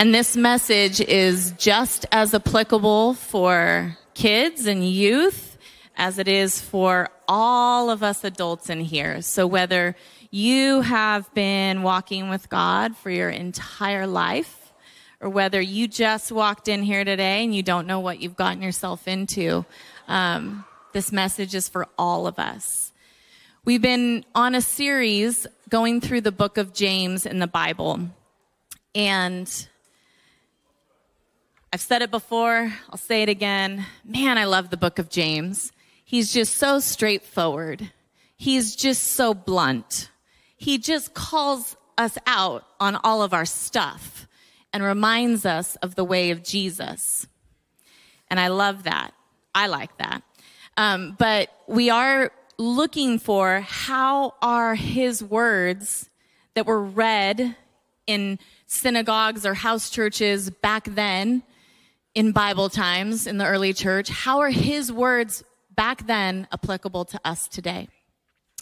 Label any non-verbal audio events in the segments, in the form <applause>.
And this message is just as applicable for kids and youth as it is for all of us adults in here. So whether you have been walking with God for your entire life, or whether you just walked in here today and you don't know what you've gotten yourself into, um, this message is for all of us. We've been on a series going through the book of James in the Bible. And I've said it before, I'll say it again. Man, I love the book of James. He's just so straightforward. He's just so blunt. He just calls us out on all of our stuff and reminds us of the way of Jesus. And I love that. I like that. Um, but we are looking for how are his words that were read in synagogues or house churches back then in Bible times in the early church, how are his words back then applicable to us today?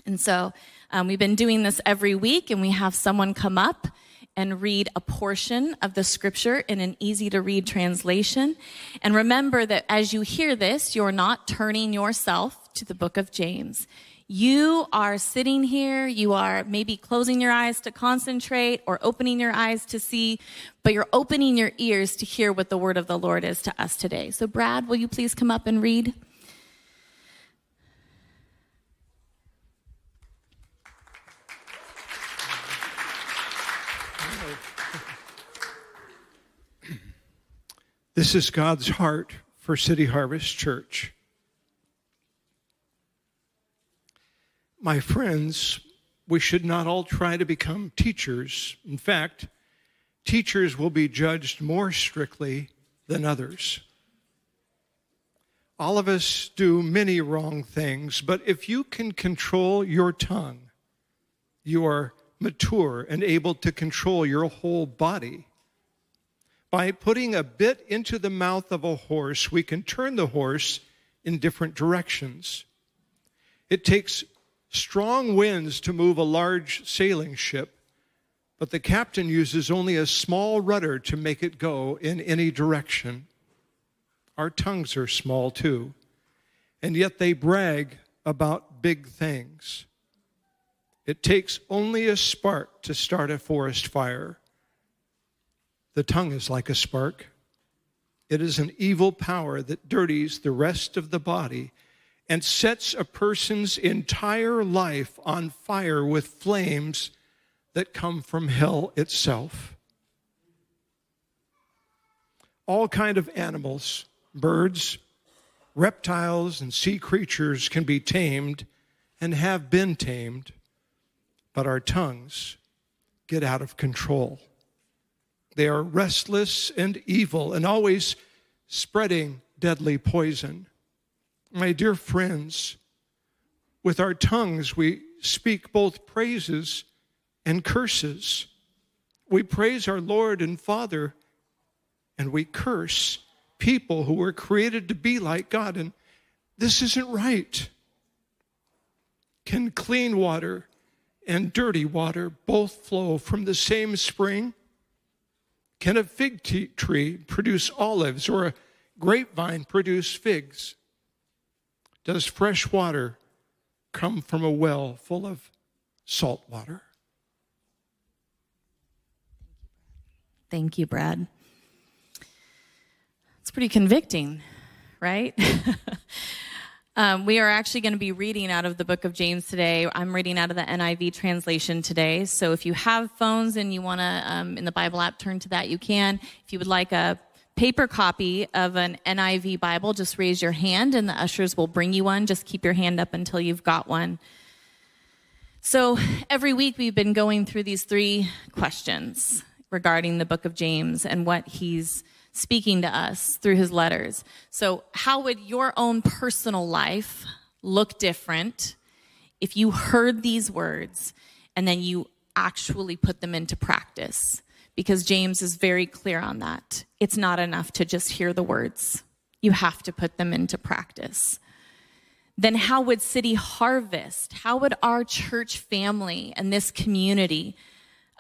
And so um, we've been doing this every week, and we have someone come up and read a portion of the scripture in an easy to read translation. And remember that as you hear this, you're not turning yourself to the book of James. You are sitting here, you are maybe closing your eyes to concentrate or opening your eyes to see, but you're opening your ears to hear what the word of the Lord is to us today. So, Brad, will you please come up and read? This is God's heart for City Harvest Church. My friends, we should not all try to become teachers. In fact, teachers will be judged more strictly than others. All of us do many wrong things, but if you can control your tongue, you are mature and able to control your whole body. By putting a bit into the mouth of a horse, we can turn the horse in different directions. It takes strong winds to move a large sailing ship, but the captain uses only a small rudder to make it go in any direction. Our tongues are small too, and yet they brag about big things. It takes only a spark to start a forest fire. The tongue is like a spark. It is an evil power that dirties the rest of the body and sets a person's entire life on fire with flames that come from hell itself. All kind of animals, birds, reptiles and sea creatures can be tamed and have been tamed, but our tongues get out of control. They are restless and evil and always spreading deadly poison. My dear friends, with our tongues we speak both praises and curses. We praise our Lord and Father, and we curse people who were created to be like God. And this isn't right. Can clean water and dirty water both flow from the same spring? Can a fig tree produce olives or a grapevine produce figs? Does fresh water come from a well full of salt water? Thank you, Brad. It's pretty convicting, right? <laughs> Um, we are actually going to be reading out of the book of James today. I'm reading out of the NIV translation today. So if you have phones and you want to, um, in the Bible app, turn to that, you can. If you would like a paper copy of an NIV Bible, just raise your hand and the ushers will bring you one. Just keep your hand up until you've got one. So every week we've been going through these three questions regarding the book of James and what he's speaking to us through his letters. So, how would your own personal life look different if you heard these words and then you actually put them into practice? Because James is very clear on that. It's not enough to just hear the words, you have to put them into practice. Then, how would City Harvest, how would our church family and this community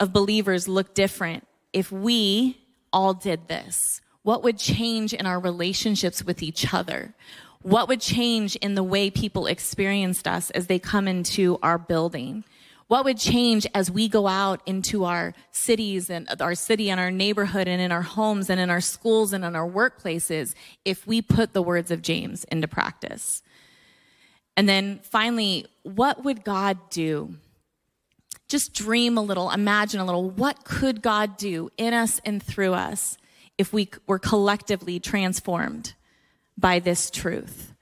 of believers look different if we all did this? What would change in our relationships with each other? What would change in the way people experienced us as they come into our building? What would change as we go out into our cities and our city and our neighborhood and in our homes and in our schools and in our workplaces if we put the words of James into practice? And then finally, what would God do? Just dream a little, imagine a little. What could God do in us and through us if we were collectively transformed by this truth?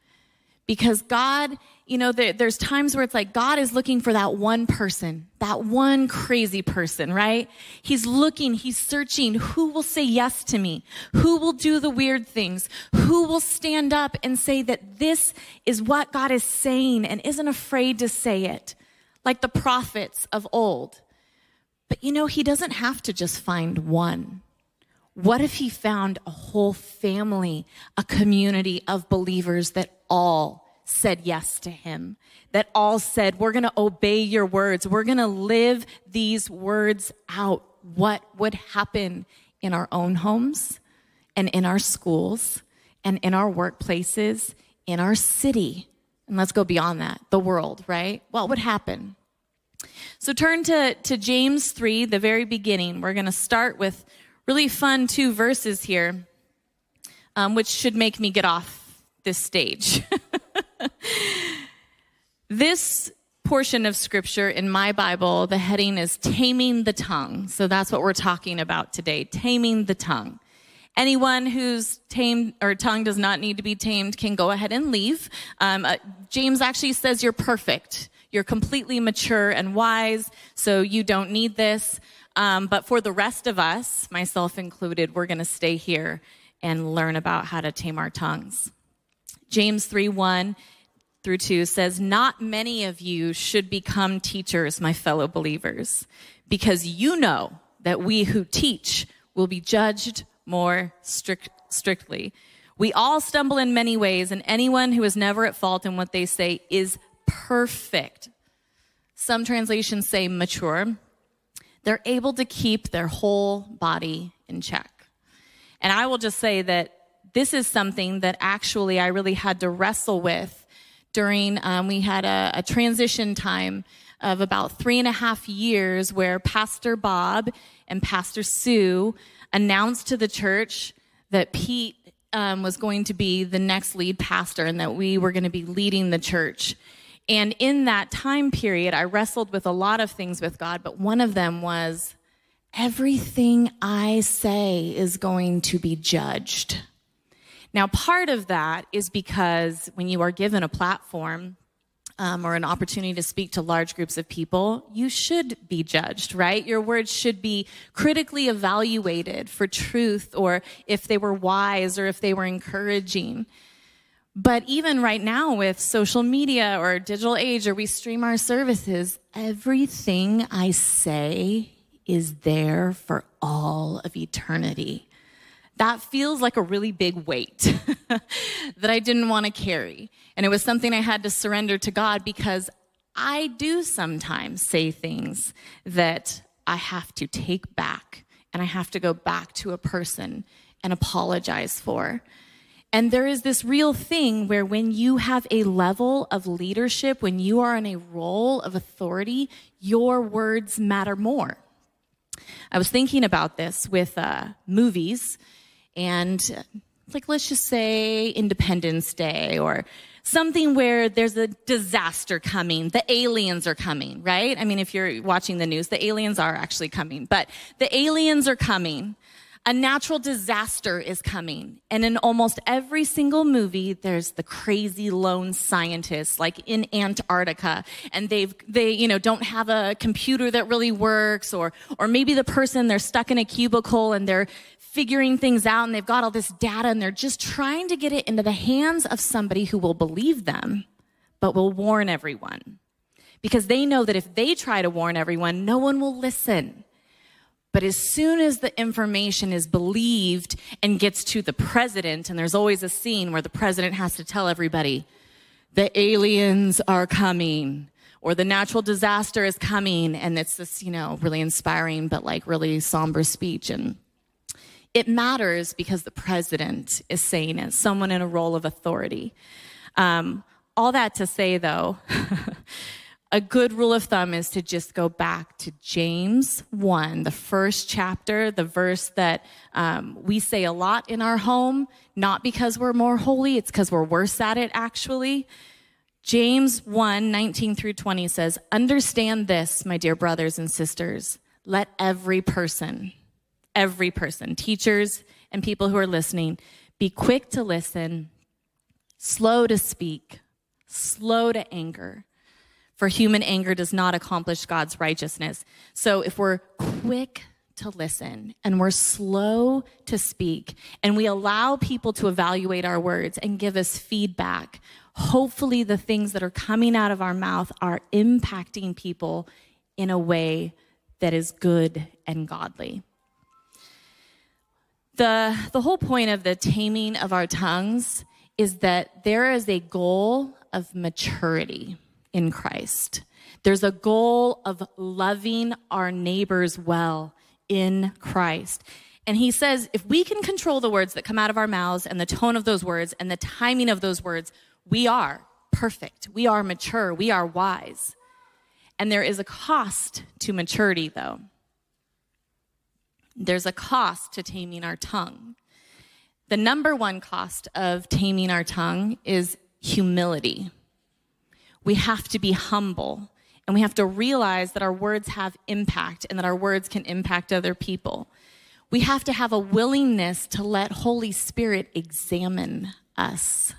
Because God you know, there, there's times where it's like God is looking for that one person, that one crazy person, right? He's looking, he's searching. Who will say yes to me? Who will do the weird things? Who will stand up and say that this is what God is saying and isn't afraid to say it? Like the prophets of old. But you know, he doesn't have to just find one. What if he found a whole family, a community of believers that all said yes to him, that all said, We're going to obey your words. We're going to live these words out. What would happen in our own homes and in our schools and in our workplaces, in our city? And let's go beyond that, the world, right? What would happen? So turn to, to James 3, the very beginning. We're going to start with really fun two verses here, um, which should make me get off this stage. <laughs> <laughs> this portion of scripture in my Bible, the heading is Taming the Tongue. So that's what we're talking about today taming the tongue. Anyone whose tamed or tongue does not need to be tamed can go ahead and leave. Um, uh, James actually says you're perfect. You're completely mature and wise, so you don't need this. Um, but for the rest of us, myself included, we're going to stay here and learn about how to tame our tongues. James 3 1 through 2 says, Not many of you should become teachers, my fellow believers, because you know that we who teach will be judged more strict, strictly. We all stumble in many ways, and anyone who is never at fault in what they say is perfect. Some translations say mature. They're able to keep their whole body in check. And I will just say that this is something that actually I really had to wrestle with during, um, we had a, a transition time of about three and a half years where Pastor Bob and Pastor Sue announced to the church that Pete um, was going to be the next lead pastor and that we were going to be leading the church. And in that time period, I wrestled with a lot of things with God, but one of them was everything I say is going to be judged. Now, part of that is because when you are given a platform, um, or an opportunity to speak to large groups of people, you should be judged, right? Your words should be critically evaluated for truth or if they were wise or if they were encouraging. But even right now with social media or digital age or we stream our services, everything I say is there for all of eternity that feels like a really big weight <laughs> that I didn't want to carry. And it was something I had to surrender to God because I do sometimes say things that I have to take back and I have to go back to a person and apologize for. And there is this real thing where when you have a level of leadership, when you are in a role of authority, your words matter more. I was thinking about this with uh, movies and uh, like let's just say Independence Day or something where there's a disaster coming. The aliens are coming, right? I mean, if you're watching the news, the aliens are actually coming, but the aliens are coming. A natural disaster is coming. And in almost every single movie, there's the crazy lone scientist, like in Antarctica, and they've, they, you know, don't have a computer that really works, or, or maybe the person, they're stuck in a cubicle and they're figuring things out and they've got all this data and they're just trying to get it into the hands of somebody who will believe them, but will warn everyone. Because they know that if they try to warn everyone, no one will listen. But as soon as the information is believed and gets to the president, and there's always a scene where the president has to tell everybody, the aliens are coming or the natural disaster is coming. And it's this, you know, really inspiring, but like really somber speech. And It matters because the president is saying it, someone in a role of authority. Um, all that to say, though, <laughs> a good rule of thumb is to just go back to James 1, the first chapter, the verse that um, we say a lot in our home, not because we're more holy, it's because we're worse at it, actually. James 1 19 through 20 says, Understand this, my dear brothers and sisters. Let every person, every person, teachers and people who are listening, be quick to listen, slow to speak, slow to anger. For human anger does not accomplish God's righteousness. So if we're quick to listen and we're slow to speak and we allow people to evaluate our words and give us feedback, hopefully the things that are coming out of our mouth are impacting people in a way that is good and godly. The, the whole point of the taming of our tongues is that there is a goal of maturity in Christ. There's a goal of loving our neighbors well in Christ. And he says, if we can control the words that come out of our mouths and the tone of those words and the timing of those words, we are perfect. We are mature. We are wise. And there is a cost to maturity, though. There's a cost to taming our tongue. The number one cost of taming our tongue is humility. We have to be humble and we have to realize that our words have impact and that our words can impact other people. We have to have a willingness to let Holy Spirit examine us.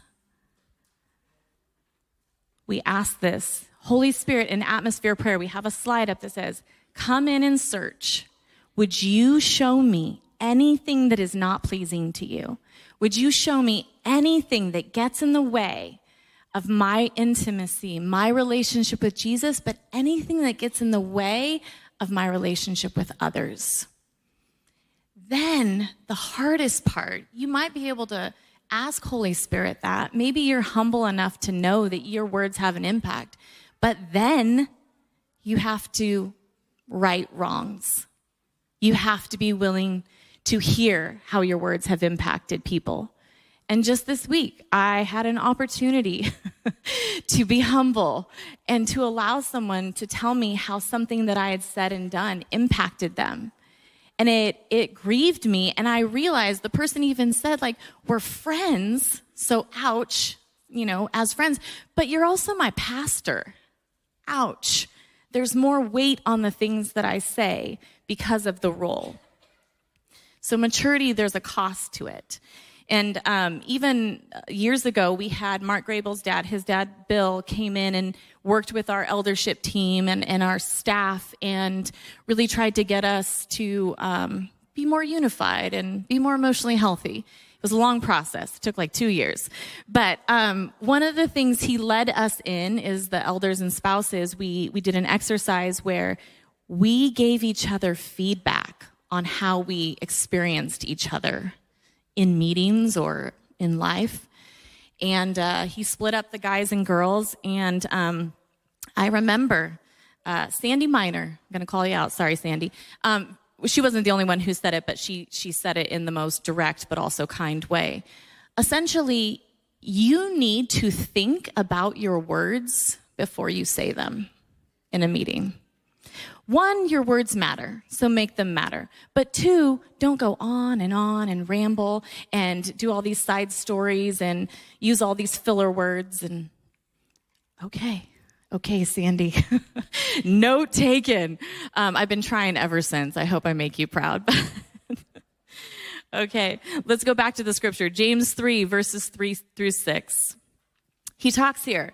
We ask this Holy Spirit in atmosphere prayer, we have a slide up that says, Come in and search. Would you show me anything that is not pleasing to you? Would you show me anything that gets in the way of my intimacy, my relationship with Jesus, but anything that gets in the way of my relationship with others? Then the hardest part, you might be able to ask Holy Spirit that. Maybe you're humble enough to know that your words have an impact, but then you have to right wrongs. You have to be willing to hear how your words have impacted people. And just this week, I had an opportunity <laughs> to be humble and to allow someone to tell me how something that I had said and done impacted them. And it, it grieved me. And I realized the person even said, like, we're friends. So, ouch, you know, as friends, but you're also my pastor. Ouch. There's more weight on the things that I say because of the role. So, maturity, there's a cost to it. And um, even years ago, we had Mark Grable's dad, his dad Bill, came in and worked with our eldership team and, and our staff and really tried to get us to um, be more unified and be more emotionally healthy. It was a long process. It took like two years. But um, one of the things he led us in is the elders and spouses. We, we did an exercise where we gave each other feedback on how we experienced each other in meetings or in life. And uh, he split up the guys and girls. And um, I remember uh, Sandy Miner, I'm going to call you out. Sorry, Sandy. Um, she wasn't the only one who said it, but she, she said it in the most direct but also kind way. Essentially, you need to think about your words before you say them in a meeting. One, your words matter, so make them matter. But two, don't go on and on and ramble and do all these side stories and use all these filler words and okay. Okay, Sandy. <laughs> Note taken. Um, I've been trying ever since. I hope I make you proud. <laughs> okay, let's go back to the scripture. James 3, verses 3 through 6. He talks here.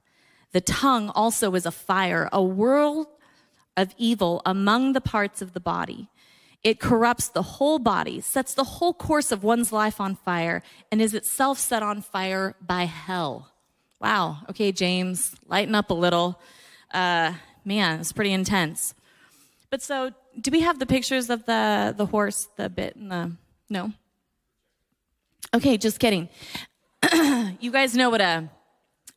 The tongue also is a fire, a world of evil among the parts of the body. It corrupts the whole body, sets the whole course of one's life on fire, and is itself set on fire by hell. Wow. Okay, James, lighten up a little. Uh, man, it's pretty intense. But so, do we have the pictures of the the horse, the bit, and the no? Okay, just kidding. <clears throat> you guys know what a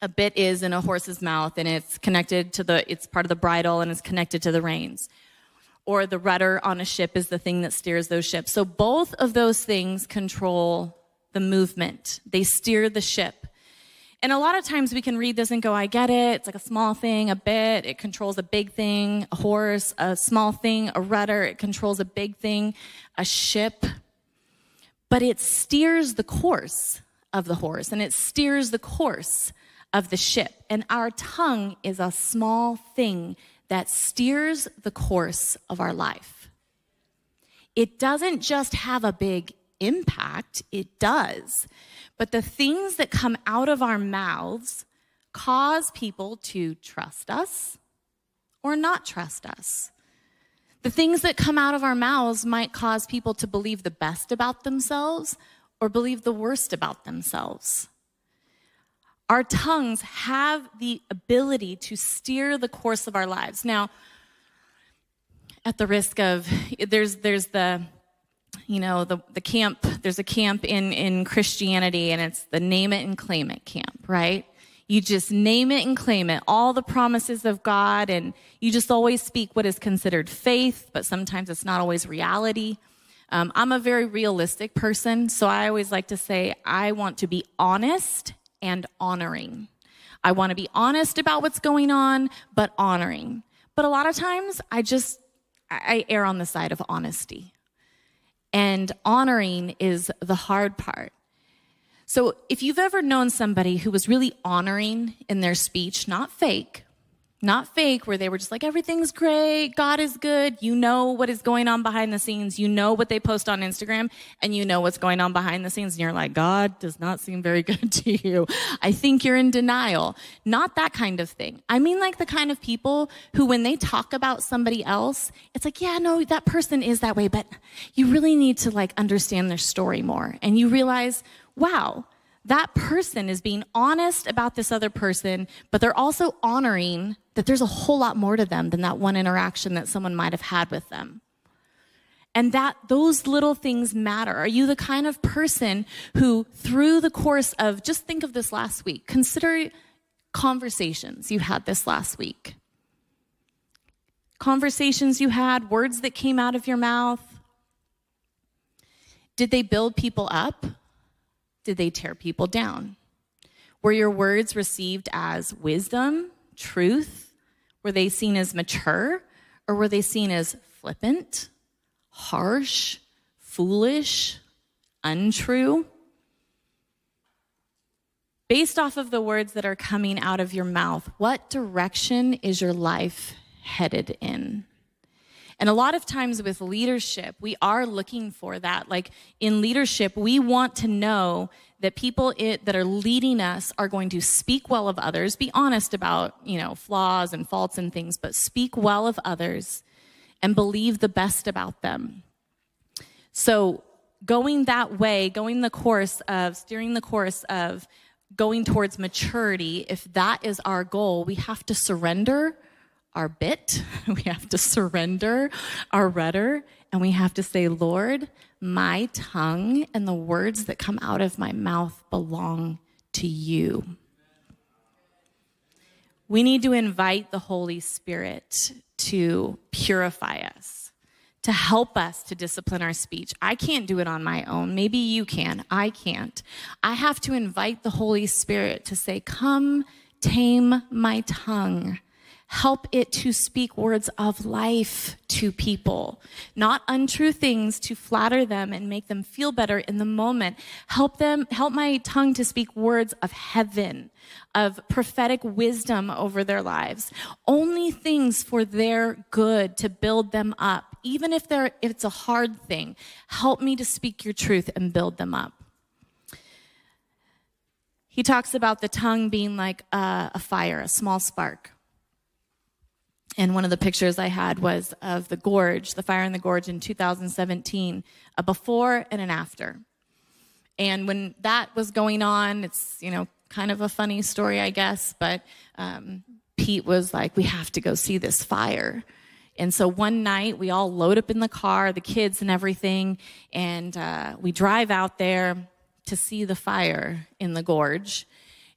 a bit is in a horse's mouth, and it's connected to the it's part of the bridle and it's connected to the reins. Or the rudder on a ship is the thing that steers those ships. So both of those things control the movement. They steer the ship. And a lot of times we can read this and go, I get it. It's like a small thing, a bit. It controls a big thing, a horse, a small thing, a rudder. It controls a big thing, a ship. But it steers the course of the horse and it steers the course of the ship. And our tongue is a small thing that steers the course of our life. It doesn't just have a big impact, it does. But the things that come out of our mouths cause people to trust us or not trust us. The things that come out of our mouths might cause people to believe the best about themselves or believe the worst about themselves. Our tongues have the ability to steer the course of our lives. Now, at the risk of there's there's the you know the the camp there's a camp in in Christianity and it's the name it and claim it camp, right? You just name it and claim it, all the promises of God and you just always speak what is considered faith, but sometimes it's not always reality. Um, I'm a very realistic person, so I always like to say I want to be honest and honoring. I want to be honest about what's going on, but honoring. But a lot of times I just I err on the side of honesty. And honoring is the hard part. So if you've ever known somebody who was really honoring in their speech, not fake, not fake, where they were just like, everything's great, God is good, you know what is going on behind the scenes, you know what they post on Instagram, and you know what's going on behind the scenes, and you're like, God does not seem very <laughs> good to you. I think you're in denial. Not that kind of thing. I mean, like the kind of people who, when they talk about somebody else, it's like, yeah, no, that person is that way, but you really need to like understand their story more. And you realize, wow, that person is being honest about this other person, but they're also honoring that there's a whole lot more to them than that one interaction that someone might have had with them. And that those little things matter. Are you the kind of person who, through the course of, just think of this last week, consider conversations you had this last week. Conversations you had, words that came out of your mouth. Did they build people up? Did they tear people down? Were your words received as wisdom, truth? Were they seen as mature? Or were they seen as flippant, harsh, foolish, untrue? Based off of the words that are coming out of your mouth, what direction is your life headed in? And a lot of times with leadership, we are looking for that. Like in leadership, we want to know that people it, that are leading us are going to speak well of others, be honest about, you know, flaws and faults and things, but speak well of others and believe the best about them. So going that way, going the course of, steering the course of going towards maturity, if that is our goal, we have to surrender our bit, <laughs> we have to surrender our rudder, and we have to say, Lord, my tongue and the words that come out of my mouth belong to you. We need to invite the Holy Spirit to purify us, to help us to discipline our speech. I can't do it on my own. Maybe you can. I can't. I have to invite the Holy Spirit to say, Come, tame my tongue Help it to speak words of life to people, not untrue things to flatter them and make them feel better in the moment. Help them, help my tongue to speak words of heaven, of prophetic wisdom over their lives. Only things for their good to build them up. Even if they're, if it's a hard thing, help me to speak your truth and build them up. He talks about the tongue being like a, a fire, a small spark And one of the pictures I had was of the gorge, the fire in the gorge in 2017, a before and an after. And when that was going on, it's, you know, kind of a funny story, I guess, but um, Pete was like, we have to go see this fire. And so one night we all load up in the car, the kids and everything, and uh, we drive out there to see the fire in the gorge.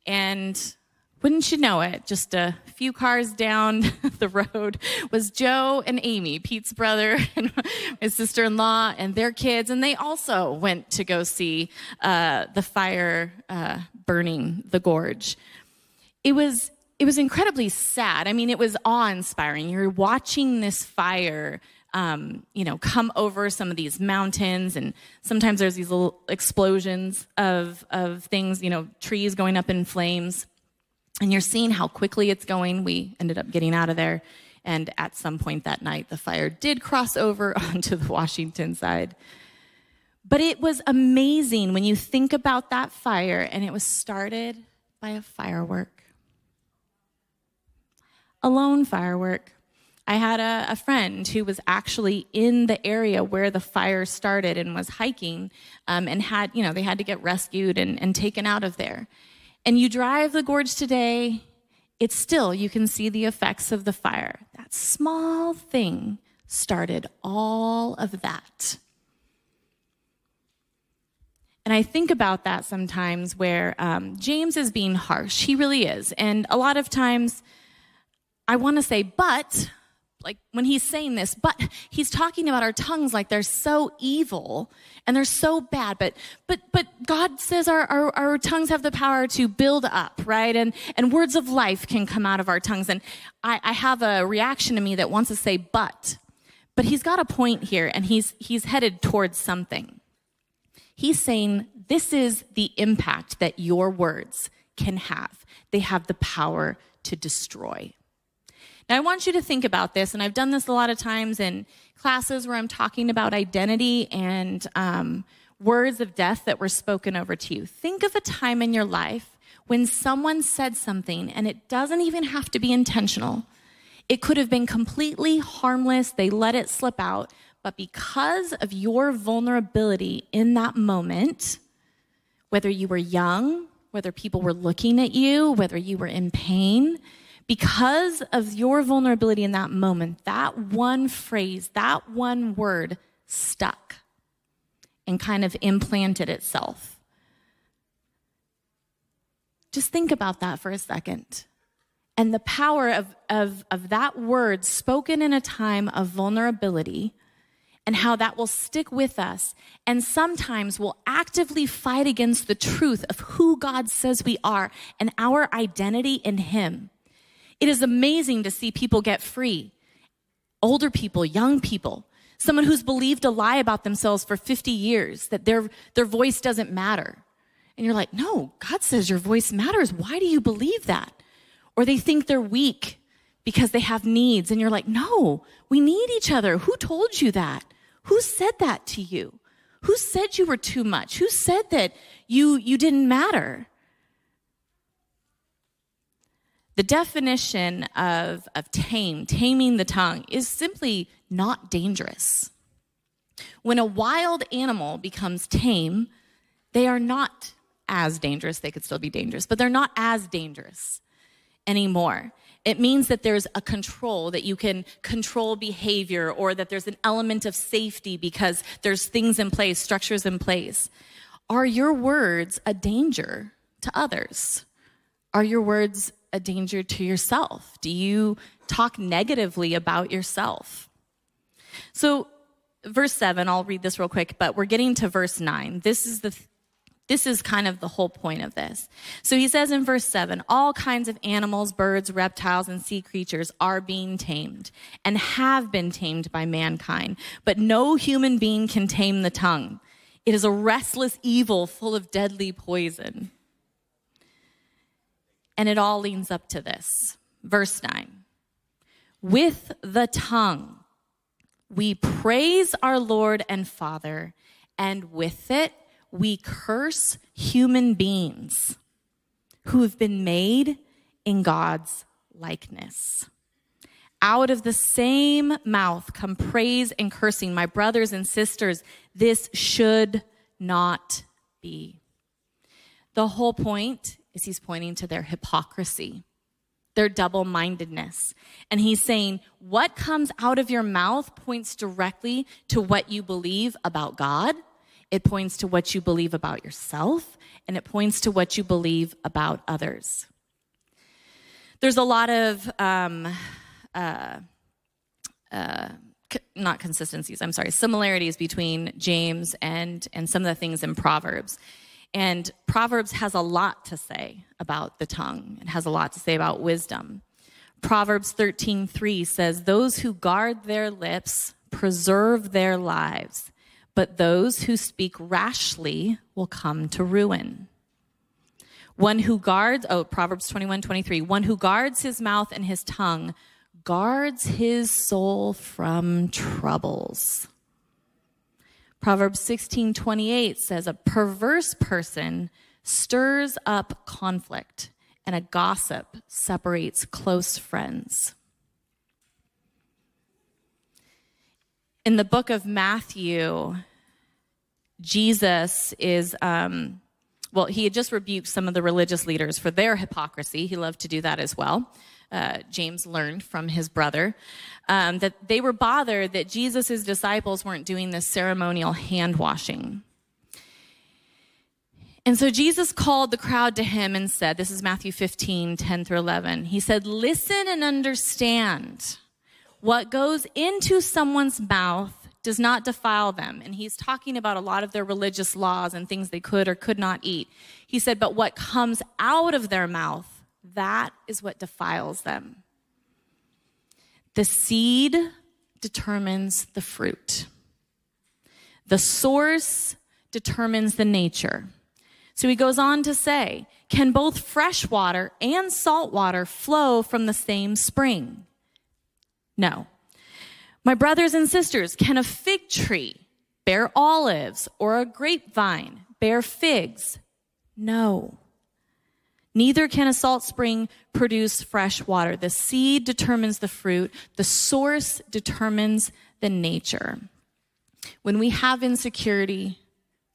And wouldn't you know it, just a few cars down <laughs> the road was Joe and Amy, Pete's brother <laughs> and his sister in law, and their kids. And they also went to go see uh, the fire uh, burning the gorge. It was, it was incredibly sad. I mean, it was awe inspiring. You're watching this fire. Um, you know, come over some of these mountains, and sometimes there's these little explosions of of things. You know, trees going up in flames and you're seeing how quickly it's going. We ended up getting out of there. And at some point that night, the fire did cross over <laughs> onto the Washington side. But it was amazing when you think about that fire, and it was started by a firework. A lone firework. I had a, a, friend who was actually in the area where the fire started and was hiking um, and had, you know, they had to get rescued and, and taken out of there and you drive the gorge today, it's still, you can see the effects of the fire. That small thing started all of that. And I think about that sometimes where um, James is being harsh. He really is. And a lot of times I want to say, but like when he's saying this, but he's talking about our tongues like they're so evil and they're so bad. But but but God says our, our, our tongues have the power to build up, right? And and words of life can come out of our tongues. And I, I have a reaction to me that wants to say but. But he's got a point here and he's he's headed towards something. He's saying this is the impact that your words can have. They have the power to destroy. Now, I want you to think about this, and I've done this a lot of times in classes where I'm talking about identity and um, words of death that were spoken over to you. Think of a time in your life when someone said something, and it doesn't even have to be intentional. It could have been completely harmless, they let it slip out, but because of your vulnerability in that moment, whether you were young, whether people were looking at you, whether you were in pain, because of your vulnerability in that moment, that one phrase, that one word stuck and kind of implanted itself. Just think about that for a second. And the power of, of, of that word spoken in a time of vulnerability and how that will stick with us and sometimes will actively fight against the truth of who God says we are and our identity in Him. It is amazing to see people get free. Older people, young people, someone who's believed a lie about themselves for 50 years, that their, their voice doesn't matter. And you're like, no, God says your voice matters. Why do you believe that? Or they think they're weak because they have needs. And you're like, no, we need each other. Who told you that? Who said that to you? Who said you were too much? Who said that you, you didn't matter? The definition of, of tame, taming the tongue, is simply not dangerous. When a wild animal becomes tame, they are not as dangerous. They could still be dangerous, but they're not as dangerous anymore. It means that there's a control, that you can control behavior, or that there's an element of safety because there's things in place, structures in place. Are your words a danger to others? Are your words a danger to yourself? Do you talk negatively about yourself? So, verse 7, I'll read this real quick, but we're getting to verse 9. This is the this is kind of the whole point of this. So he says in verse 7 all kinds of animals, birds, reptiles, and sea creatures are being tamed and have been tamed by mankind, but no human being can tame the tongue. It is a restless evil full of deadly poison. And it all leans up to this. Verse 9. With the tongue, we praise our Lord and Father, and with it, we curse human beings who have been made in God's likeness. Out of the same mouth come praise and cursing. My brothers and sisters, this should not be. The whole point is he's pointing to their hypocrisy, their double mindedness. And he's saying, what comes out of your mouth points directly to what you believe about God. It points to what you believe about yourself, and it points to what you believe about others. There's a lot of um, uh, uh, not consistencies, I'm sorry, similarities between James and, and some of the things in Proverbs. And Proverbs has a lot to say about the tongue. It has a lot to say about wisdom. Proverbs 13:3 says, "Those who guard their lips preserve their lives, but those who speak rashly will come to ruin." One who guards, oh, Proverbs 21, 23, one who guards his mouth and his tongue guards his soul from troubles. Proverbs 16 28 says, A perverse person stirs up conflict, and a gossip separates close friends. In the book of Matthew, Jesus is, um, well, he had just rebuked some of the religious leaders for their hypocrisy. He loved to do that as well uh, James learned from his brother, um, that they were bothered that Jesus' disciples weren't doing this ceremonial hand washing. And so Jesus called the crowd to him and said, This is Matthew 15, 10 through 11. He said, Listen and understand. What goes into someone's mouth does not defile them. And he's talking about a lot of their religious laws and things they could or could not eat. He said, But what comes out of their mouth that is what defiles them. The seed determines the fruit. The source determines the nature. So he goes on to say, can both fresh water and salt water flow from the same spring? No. My brothers and sisters, can a fig tree bear olives or a grapevine bear figs? No. Neither can a salt spring produce fresh water. The seed determines the fruit, the source determines the nature. When we have insecurity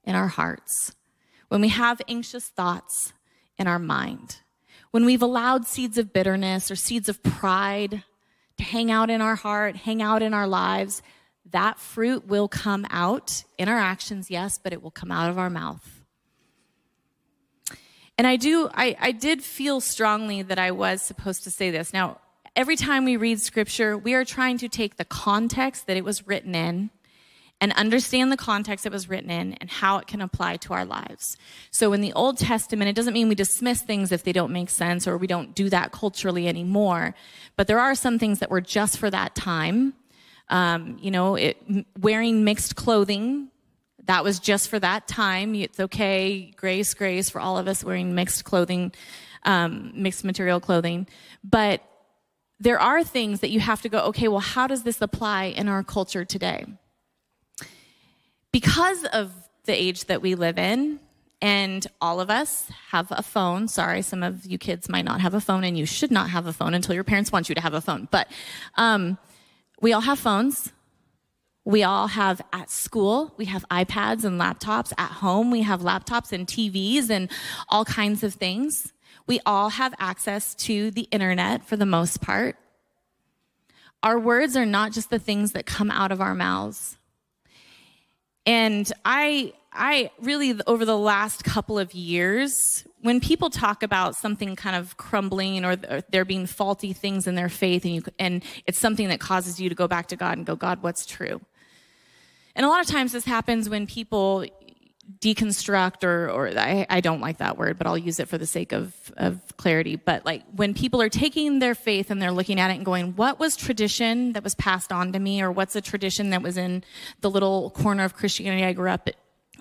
in our hearts, when we have anxious thoughts in our mind, when we've allowed seeds of bitterness or seeds of pride to hang out in our heart, hang out in our lives, that fruit will come out in our actions, yes, but it will come out of our mouth. And I do, I, I did feel strongly that I was supposed to say this. Now, every time we read scripture, we are trying to take the context that it was written in and understand the context it was written in and how it can apply to our lives. So in the Old Testament, it doesn't mean we dismiss things if they don't make sense or we don't do that culturally anymore. But there are some things that were just for that time. Um, you know, it, wearing mixed clothing that was just for that time. It's okay, grace, grace for all of us wearing mixed clothing, um, mixed material clothing. But there are things that you have to go, okay, well, how does this apply in our culture today? Because of the age that we live in, and all of us have a phone. Sorry, some of you kids might not have a phone, and you should not have a phone until your parents want you to have a phone. But um, we all have phones. We all have at school, we have iPads and laptops. At home, we have laptops and TVs and all kinds of things. We all have access to the internet for the most part. Our words are not just the things that come out of our mouths. And I, I really, over the last couple of years, when people talk about something kind of crumbling or, there being faulty things in their faith, and, you, and it's something that causes you to go back to God and go, God, what's true? And a lot of times this happens when people deconstruct or, or I, I don't like that word, but I'll use it for the sake of, of clarity. But like when people are taking their faith and they're looking at it and going, what was tradition that was passed on to me? Or what's a tradition that was in the little corner of Christianity I grew up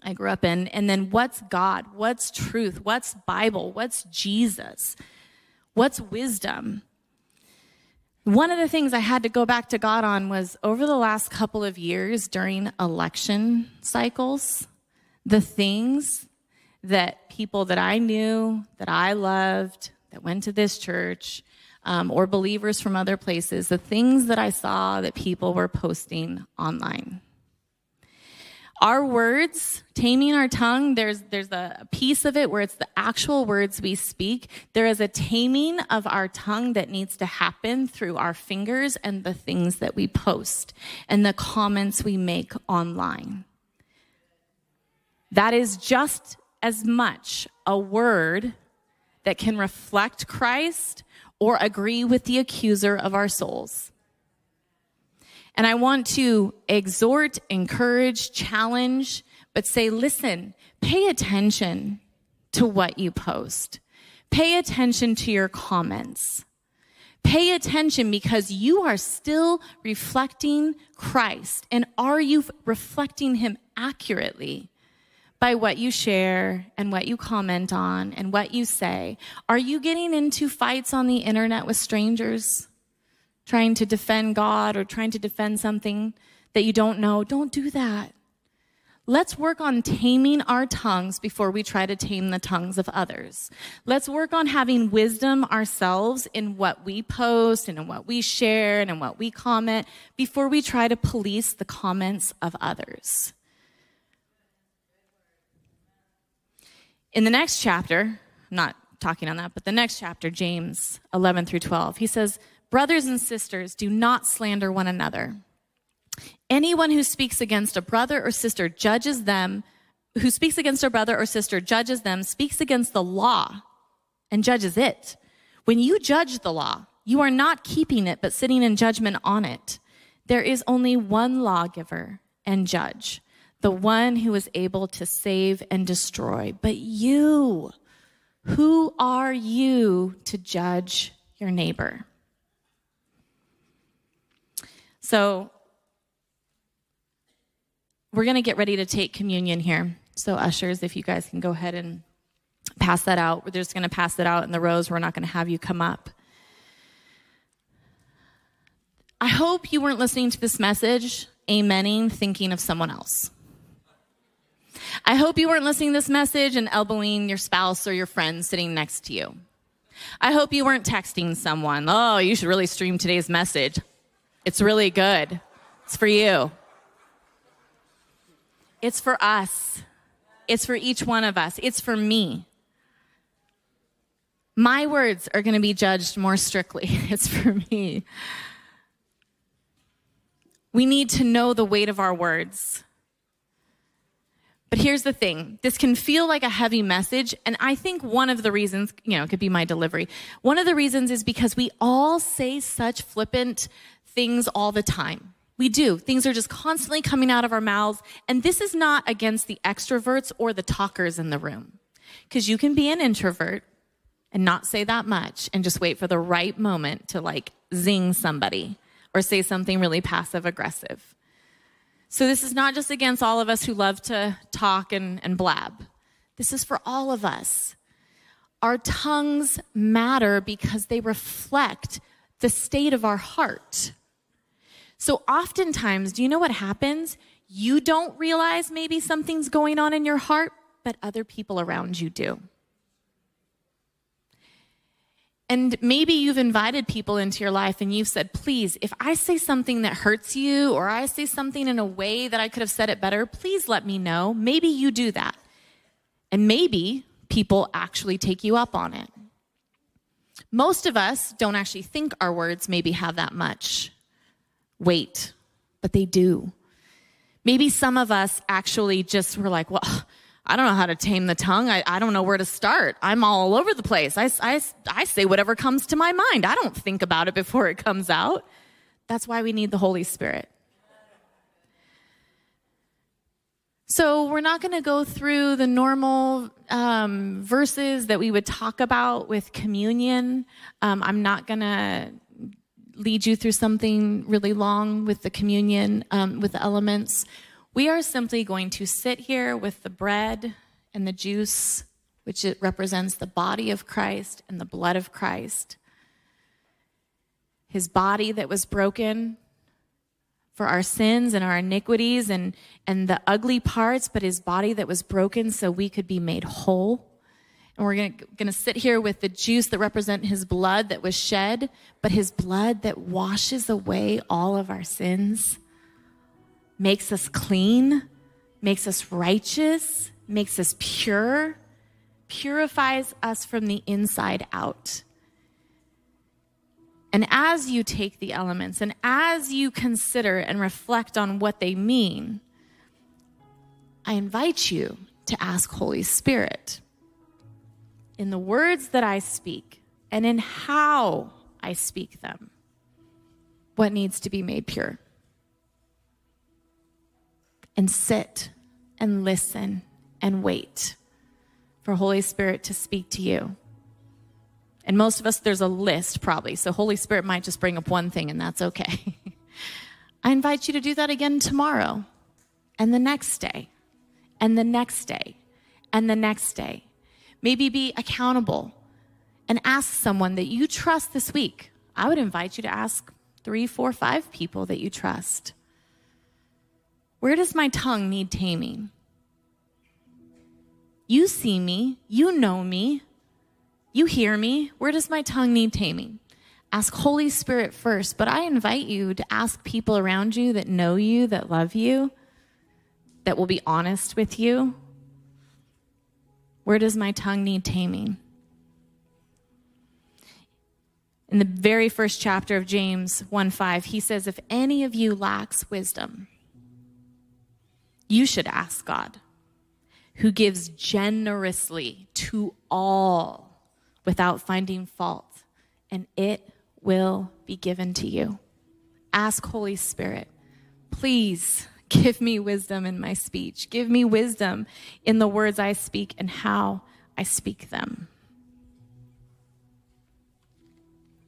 I grew up in. And then what's God? What's truth? What's Bible? What's Jesus? What's wisdom? One of the things I had to go back to God on was over the last couple of years during election cycles, the things that people that I knew, that I loved, that went to this church, um, or believers from other places, the things that I saw that people were posting online. Our words, taming our tongue, there's, there's a piece of it where it's the actual words we speak. There is a taming of our tongue that needs to happen through our fingers and the things that we post and the comments we make online. That is just as much a word that can reflect Christ or agree with the accuser of our souls. And I want to exhort, encourage, challenge, but say, listen, pay attention to what you post. Pay attention to your comments. Pay attention because you are still reflecting Christ. And are you reflecting him accurately by what you share and what you comment on and what you say? Are you getting into fights on the internet with strangers? Trying to defend God or trying to defend something that you don't know, don't do that. Let's work on taming our tongues before we try to tame the tongues of others. Let's work on having wisdom ourselves in what we post and in what we share and in what we comment before we try to police the comments of others. In the next chapter, I'm not talking on that, but the next chapter, James 11 through 12, he says, Brothers and sisters, do not slander one another. Anyone who speaks against a brother or sister judges them, who speaks against a brother or sister judges them, speaks against the law and judges it. When you judge the law, you are not keeping it, but sitting in judgment on it. There is only one lawgiver and judge, the one who is able to save and destroy. But you, who are you to judge your neighbor? So we're going to get ready to take communion here. So, ushers, if you guys can go ahead and pass that out. We're just going to pass it out in the rows. We're not going to have you come up. I hope you weren't listening to this message, amening, thinking of someone else. I hope you weren't listening to this message and elbowing your spouse or your friend sitting next to you. I hope you weren't texting someone, oh, you should really stream today's message. It's really good. It's for you. It's for us. It's for each one of us. It's for me. My words are going to be judged more strictly. <laughs> It's for me. We need to know the weight of our words. But here's the thing this can feel like a heavy message. And I think one of the reasons, you know, it could be my delivery. One of the reasons is because we all say such flippant, things all the time. We do. Things are just constantly coming out of our mouths. And this is not against the extroverts or the talkers in the room. Because you can be an introvert and not say that much and just wait for the right moment to like zing somebody or say something really passive aggressive. So this is not just against all of us who love to talk and, and blab. This is for all of us. Our tongues matter because they reflect the state of our heart. So oftentimes, do you know what happens? You don't realize maybe something's going on in your heart, but other people around you do. And maybe you've invited people into your life and you've said, please, if I say something that hurts you or I say something in a way that I could have said it better, please let me know. Maybe you do that. And maybe people actually take you up on it. Most of us don't actually think our words maybe have that much weight, but they do. Maybe some of us actually just were like, well, I don't know how to tame the tongue. I, I don't know where to start. I'm all over the place. I, I, I say whatever comes to my mind. I don't think about it before it comes out. That's why we need the Holy Spirit. So, we're not going to go through the normal um, verses that we would talk about with communion. Um, I'm not going to lead you through something really long with the communion, um, with the elements. We are simply going to sit here with the bread and the juice, which it represents the body of Christ and the blood of Christ. His body that was broken for our sins and our iniquities and, and the ugly parts, but his body that was broken so we could be made whole And we're going to sit here with the juice that represent his blood that was shed, but his blood that washes away all of our sins, makes us clean, makes us righteous, makes us pure, purifies us from the inside out. And as you take the elements and as you consider and reflect on what they mean, I invite you to ask Holy Spirit in the words that I speak and in how I speak them, what needs to be made pure. And sit and listen and wait for Holy Spirit to speak to you. And most of us, there's a list probably. So Holy Spirit might just bring up one thing, and that's okay. <laughs> I invite you to do that again tomorrow, and the next day, and the next day, and the next day. Maybe be accountable and ask someone that you trust this week. I would invite you to ask three, four, five people that you trust. Where does my tongue need taming? You see me, you know me, you hear me. Where does my tongue need taming? Ask Holy Spirit first, but I invite you to ask people around you that know you, that love you, that will be honest with you. Where does my tongue need taming? In the very first chapter of James 1 5, he says, If any of you lacks wisdom, you should ask God, who gives generously to all without finding fault, and it will be given to you. Ask Holy Spirit, please give me wisdom in my speech. Give me wisdom in the words I speak and how I speak them.